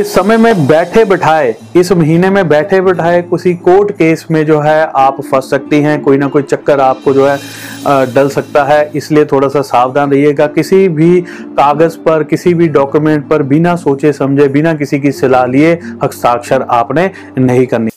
इस समय में बैठे बैठाए, इस महीने में बैठे बैठाए किसी कोर्ट केस में जो है आप फंस सकती हैं, कोई ना कोई चक्कर आपको जो है डल सकता है, इसलिए थोड़ा सा सावधान रहिएगा। किसी भी कागज़ पर, किसी भी डॉक्यूमेंट पर बिना सोचे समझे, बिना किसी की सलाह लिए हस्ताक्षर आपने नहीं करनी।